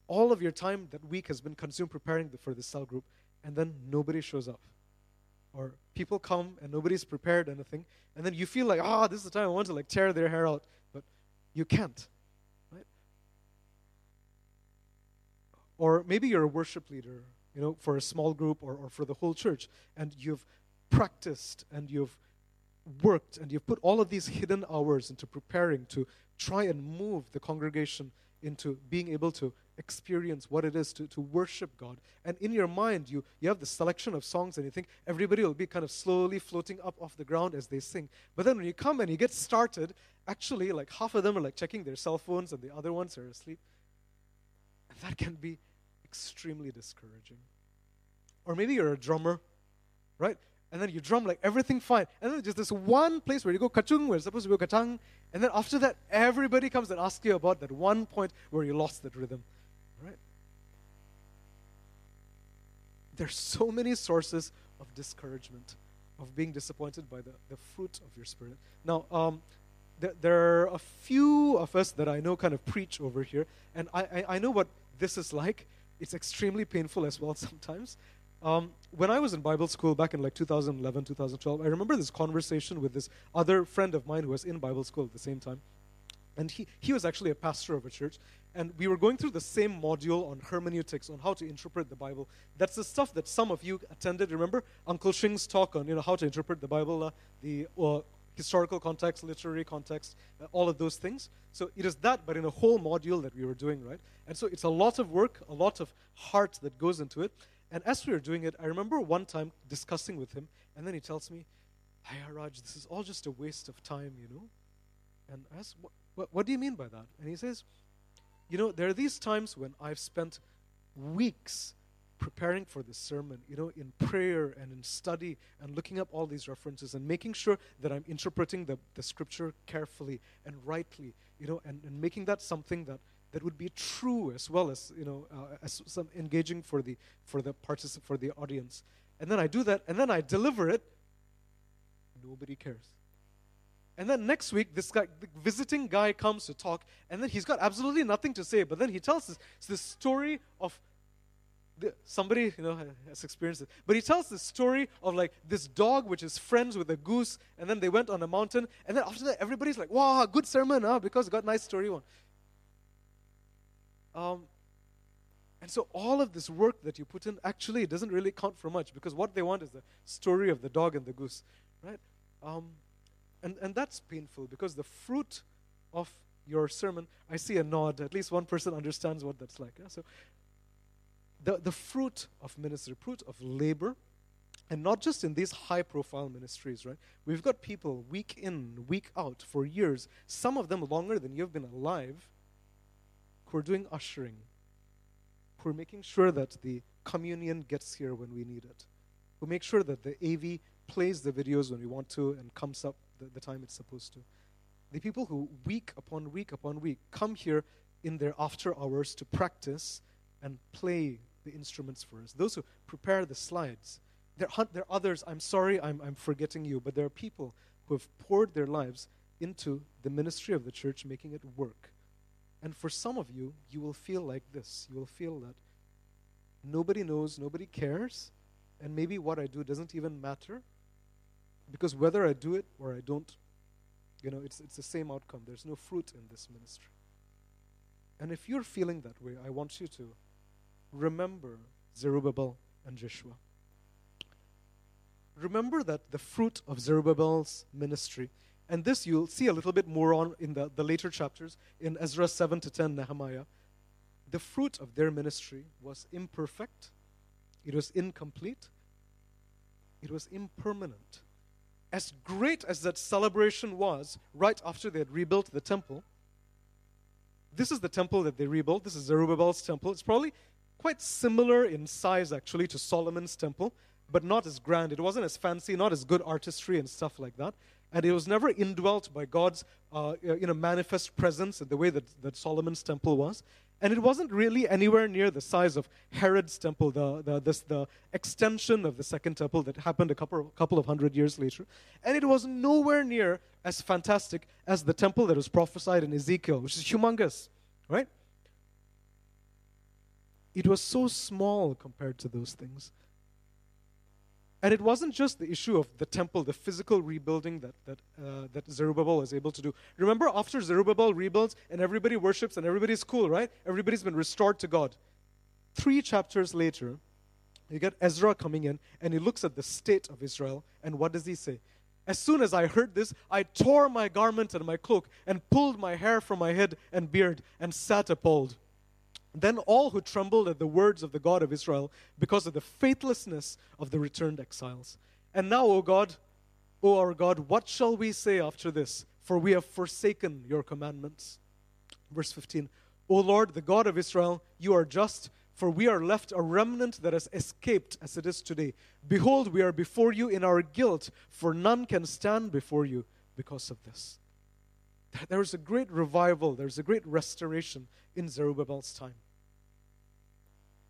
all of your time that week has been consumed preparing for the cell group, and then nobody shows up. Or people come and nobody's prepared anything, and then you feel like, ah, oh, this is the time I want to like tear their hair out, but you can't. Right? Or maybe you're a worship leader, you know, for a small group or, or for the whole church, and you've practiced and you've worked and you've put all of these hidden hours into preparing to try and move the congregation into being able to experience what it is to, to worship God. And in your mind, you, you have the selection of songs and you think everybody will be kind of slowly floating up off the ground as they sing. But then when you come and you get started, actually, like half of them are like checking their cell phones and the other ones are asleep. And that can be extremely discouraging. Or maybe you're a drummer, right? and then you drum like everything fine. And then just this one place where you go kachung, where it's supposed to go kachang, and then after that, everybody comes and asks you about that one point where you lost that rhythm. There's so many sources of discouragement, of being disappointed by the, the fruit of your spirit. Now, um, th- there are a few of us that I know kind of preach over here, and I, I, I know what this is like. It's extremely painful as well <laughs> sometimes. Um, when I was in Bible school back in like 2011, 2012, I remember this conversation with this other friend of mine who was in Bible school at the same time. And he, he was actually a pastor of a church. And we were going through the same module on hermeneutics, on how to interpret the Bible. That's the stuff that some of you attended. Remember Uncle Shing's talk on you know, how to interpret the Bible, uh, the uh, historical context, literary context, uh, all of those things. So it is that, but in a whole module that we were doing, right? And so it's a lot of work, a lot of heart that goes into it. And as we were doing it, I remember one time discussing with him, and then he tells me, Hey, Raj, this is all just a waste of time, you know? And I asked, what, what, do you mean by that? And he says, You know, there are these times when I've spent weeks preparing for this sermon, you know, in prayer and in study and looking up all these references and making sure that I'm interpreting the, the scripture carefully and rightly, you know, and, and making that something that that would be true as well as you know uh, as some engaging for the for the particip- for the audience. And then i do that and then i deliver it. Nobody cares and then next week this guy the visiting guy comes to talk and then he's got absolutely nothing to say but then he tells us this story of the, somebody you know has experienced it but he tells the story of like this dog which is friends with a goose and then they went on a mountain and then after that everybody's like wow good sermon huh? because got nice story one um, and so all of this work that you put in actually doesn't really count for much because what they want is the story of the dog and the goose, right? Um, and, and that's painful because the fruit of your sermon, I see a nod. At least one person understands what that's like. Yeah? So the, the fruit of ministry, fruit of labor, and not just in these high profile ministries, right? We've got people week in, week out for years, some of them longer than you've been alive, who are doing ushering, who are making sure that the communion gets here when we need it, who make sure that the AV plays the videos when we want to and comes up the, the time it's supposed to. The people who week upon week upon week come here in their after hours to practice and play the instruments for us. Those who prepare the slides. There, there are others, I'm sorry, I'm, I'm forgetting you, but there are people who have poured their lives into the ministry of the church, making it work. And for some of you, you will feel like this. You will feel that nobody knows, nobody cares, and maybe what I do doesn't even matter. Because whether I do it or I don't, you know, it's, it's the same outcome. There's no fruit in this ministry. And if you're feeling that way, I want you to remember Zerubbabel and Joshua. Remember that the fruit of Zerubbabel's ministry, and this you'll see a little bit more on in the, the later chapters in Ezra 7 to 10, Nehemiah. The fruit of their ministry was imperfect, it was incomplete, it was impermanent. As great as that celebration was right after they had rebuilt the temple, this is the temple that they rebuilt. This is Zerubbabel's temple. It's probably quite similar in size, actually, to Solomon's temple, but not as grand. It wasn't as fancy, not as good artistry and stuff like that. And it was never indwelt by God's uh, you know, manifest presence in the way that, that Solomon's temple was. And it wasn't really anywhere near the size of Herod's temple, the, the, this, the extension of the second temple that happened a couple, couple of hundred years later. And it was nowhere near as fantastic as the temple that was prophesied in Ezekiel, which is humongous, right? It was so small compared to those things. And it wasn't just the issue of the temple, the physical rebuilding that, that, uh, that Zerubbabel was able to do. Remember, after Zerubbabel rebuilds and everybody worships and everybody's cool, right? Everybody's been restored to God. Three chapters later, you get Ezra coming in and he looks at the state of Israel. And what does he say? As soon as I heard this, I tore my garment and my cloak and pulled my hair from my head and beard and sat appalled. Then all who trembled at the words of the God of Israel because of the faithlessness of the returned exiles. And now, O God, O our God, what shall we say after this? For we have forsaken your commandments. Verse 15 O Lord, the God of Israel, you are just, for we are left a remnant that has escaped as it is today. Behold, we are before you in our guilt, for none can stand before you because of this. There is a great revival, there's a great restoration in Zerubbabel's time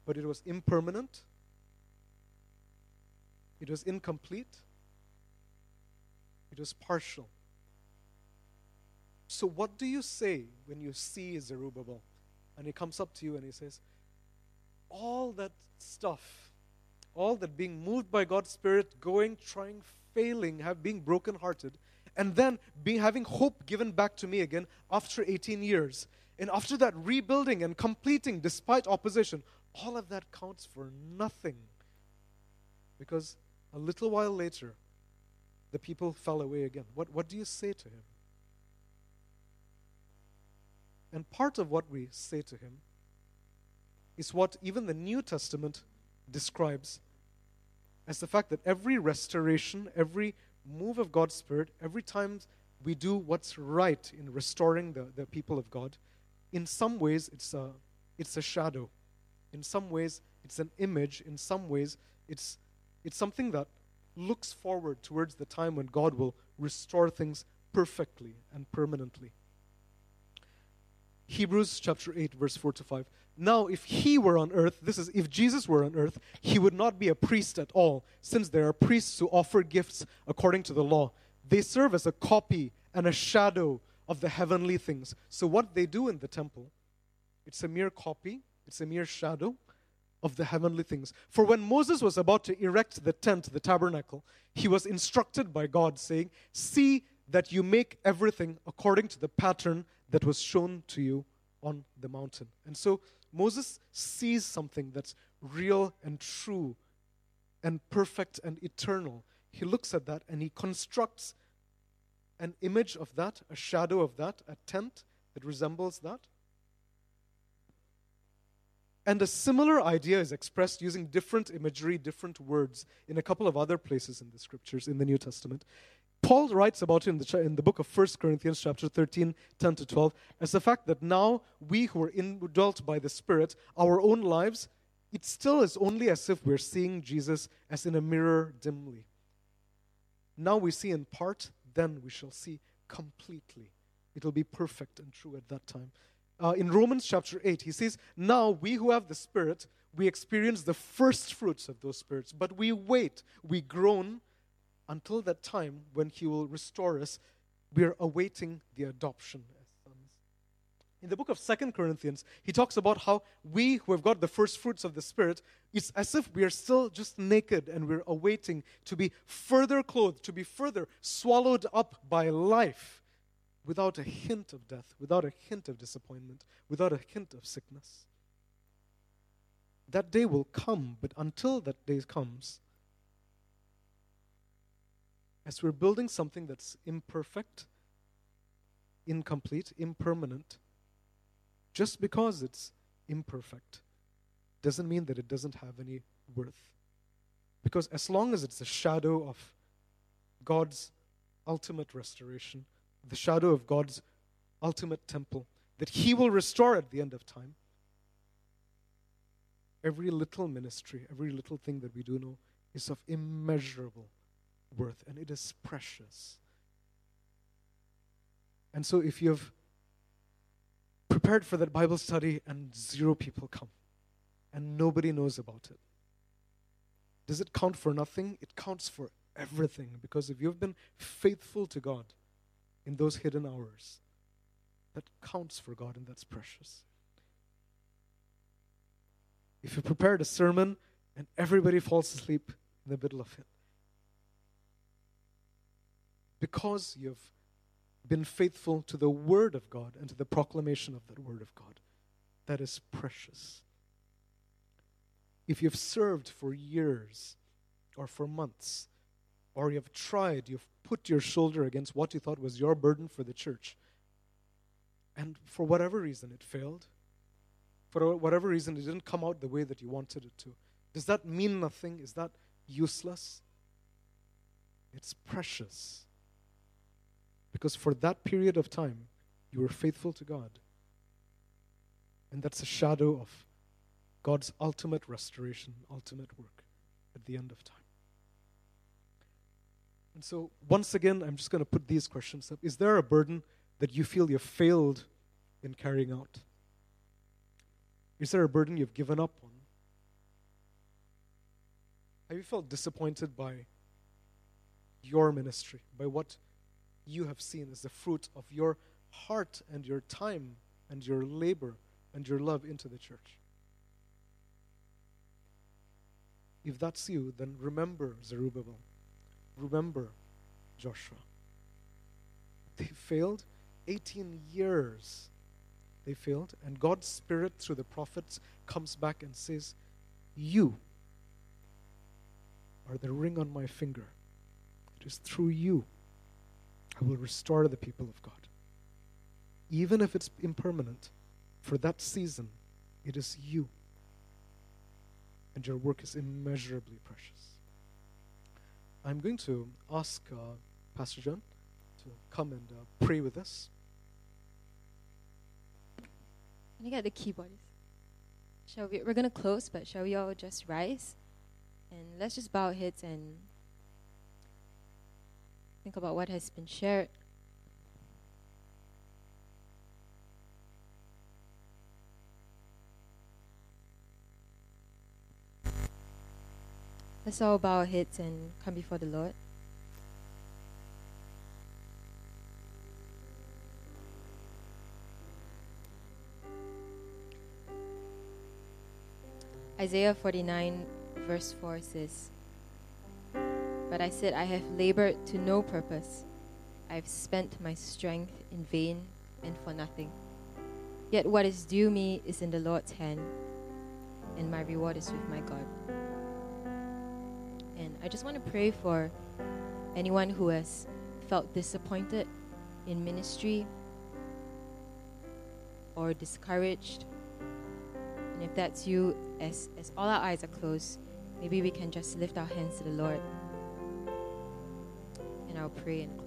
but it was impermanent, it was incomplete, it was partial. So, what do you say when you see Zerubbabel and he comes up to you and he says, All that stuff, all that being moved by God's Spirit, going, trying, failing, have being brokenhearted, and then being having hope given back to me again after 18 years. And after that, rebuilding and completing despite opposition, all of that counts for nothing. Because a little while later, the people fell away again. What, what do you say to him? And part of what we say to him is what even the New Testament describes as the fact that every restoration, every move of God's Spirit, every time we do what's right in restoring the, the people of God, in some ways it's a, it's a shadow. In some ways, it's an image. In some ways, it's, it's something that looks forward towards the time when God will restore things perfectly and permanently. Hebrews chapter 8, verse 4 to 5. Now, if he were on earth, this is if Jesus were on earth, he would not be a priest at all, since there are priests who offer gifts according to the law. They serve as a copy and a shadow of the heavenly things. So, what they do in the temple, it's a mere copy, it's a mere shadow of the heavenly things. For when Moses was about to erect the tent, the tabernacle, he was instructed by God, saying, See that you make everything according to the pattern that was shown to you on the mountain. And so Moses sees something that's real and true and perfect and eternal. He looks at that and he constructs an image of that, a shadow of that, a tent that resembles that. And a similar idea is expressed using different imagery, different words in a couple of other places in the scriptures in the New Testament. Paul writes about it in the, in the book of 1 Corinthians, chapter 13, 10 to 12, as the fact that now we who are indwelt by the Spirit, our own lives, it still is only as if we're seeing Jesus as in a mirror dimly. Now we see in part, then we shall see completely. It'll be perfect and true at that time. Uh, in Romans chapter 8, he says, Now we who have the Spirit, we experience the first fruits of those spirits, but we wait, we groan until that time when he will restore us. We are awaiting the adoption as sons. In the book of Second Corinthians, he talks about how we who have got the first fruits of the Spirit, it's as if we are still just naked and we're awaiting to be further clothed, to be further swallowed up by life without a hint of death, without a hint of disappointment, without a hint of sickness. That day will come, but until that day comes, as we're building something that's imperfect, incomplete, impermanent, just because it's imperfect doesn't mean that it doesn't have any worth. Because as long as it's a shadow of God's ultimate restoration, the shadow of God's ultimate temple that He will restore at the end of time. Every little ministry, every little thing that we do know is of immeasurable worth and it is precious. And so, if you've prepared for that Bible study and zero people come and nobody knows about it, does it count for nothing? It counts for everything because if you've been faithful to God, in those hidden hours that counts for God and that's precious. If you prepared a sermon and everybody falls asleep in the middle of it, because you've been faithful to the Word of God and to the proclamation of that Word of God, that is precious. If you've served for years or for months, or you've tried, you've put your shoulder against what you thought was your burden for the church, and for whatever reason it failed, for whatever reason it didn't come out the way that you wanted it to, does that mean nothing? Is that useless? It's precious. Because for that period of time, you were faithful to God. And that's a shadow of God's ultimate restoration, ultimate work at the end of time. And so, once again, I'm just going to put these questions up. Is there a burden that you feel you've failed in carrying out? Is there a burden you've given up on? Have you felt disappointed by your ministry, by what you have seen as the fruit of your heart and your time and your labor and your love into the church? If that's you, then remember Zerubbabel remember Joshua. They failed 18 years. They failed, and God's Spirit, through the prophets, comes back and says, You are the ring on my finger. It is through you I will restore the people of God. Even if it's impermanent, for that season, it is you. And your work is immeasurably precious. I'm going to ask uh, Pastor John to come and uh, pray with us. Can you get the keyboards? Shall we? We're gonna close, but shall we all just rise and let's just bow our heads and think about what has been shared. Let's all bow our heads and come before the Lord. Isaiah 49, verse 4 says, But I said, I have labored to no purpose. I have spent my strength in vain and for nothing. Yet what is due me is in the Lord's hand, and my reward is with my God. And I just want to pray for anyone who has felt disappointed in ministry or discouraged. And if that's you, as, as all our eyes are closed, maybe we can just lift our hands to the Lord. And I'll pray and close.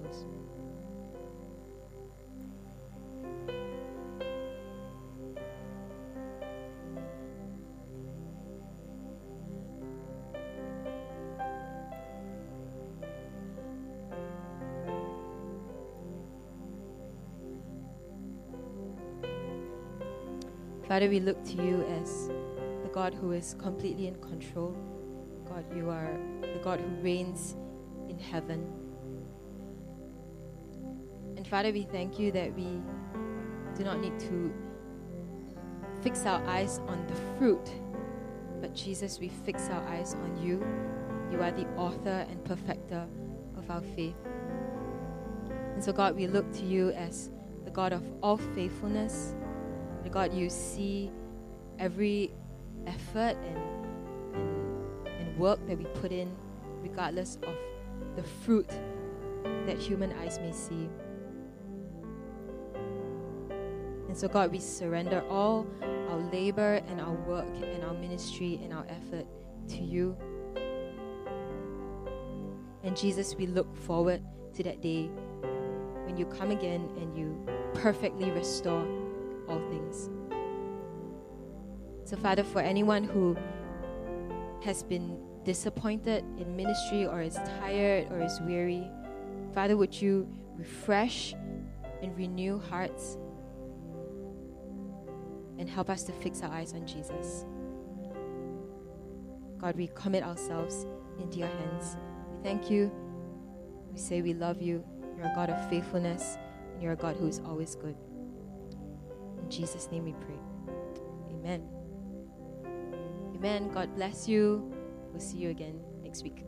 Father, we look to you as the God who is completely in control. God, you are the God who reigns in heaven. And Father, we thank you that we do not need to fix our eyes on the fruit, but Jesus, we fix our eyes on you. You are the author and perfecter of our faith. And so, God, we look to you as the God of all faithfulness. The God, you see every effort and, and, and work that we put in, regardless of the fruit that human eyes may see. And so, God, we surrender all our labor and our work and our ministry and our effort to you. And Jesus, we look forward to that day when you come again and you perfectly restore all things. So, Father, for anyone who has been disappointed in ministry or is tired or is weary, Father, would you refresh and renew hearts and help us to fix our eyes on Jesus? God, we commit ourselves into your hands. We thank you. We say we love you. You're a God of faithfulness, and you're a God who is always good. In Jesus' name we pray. Amen. Amen. God bless you. We'll see you again next week.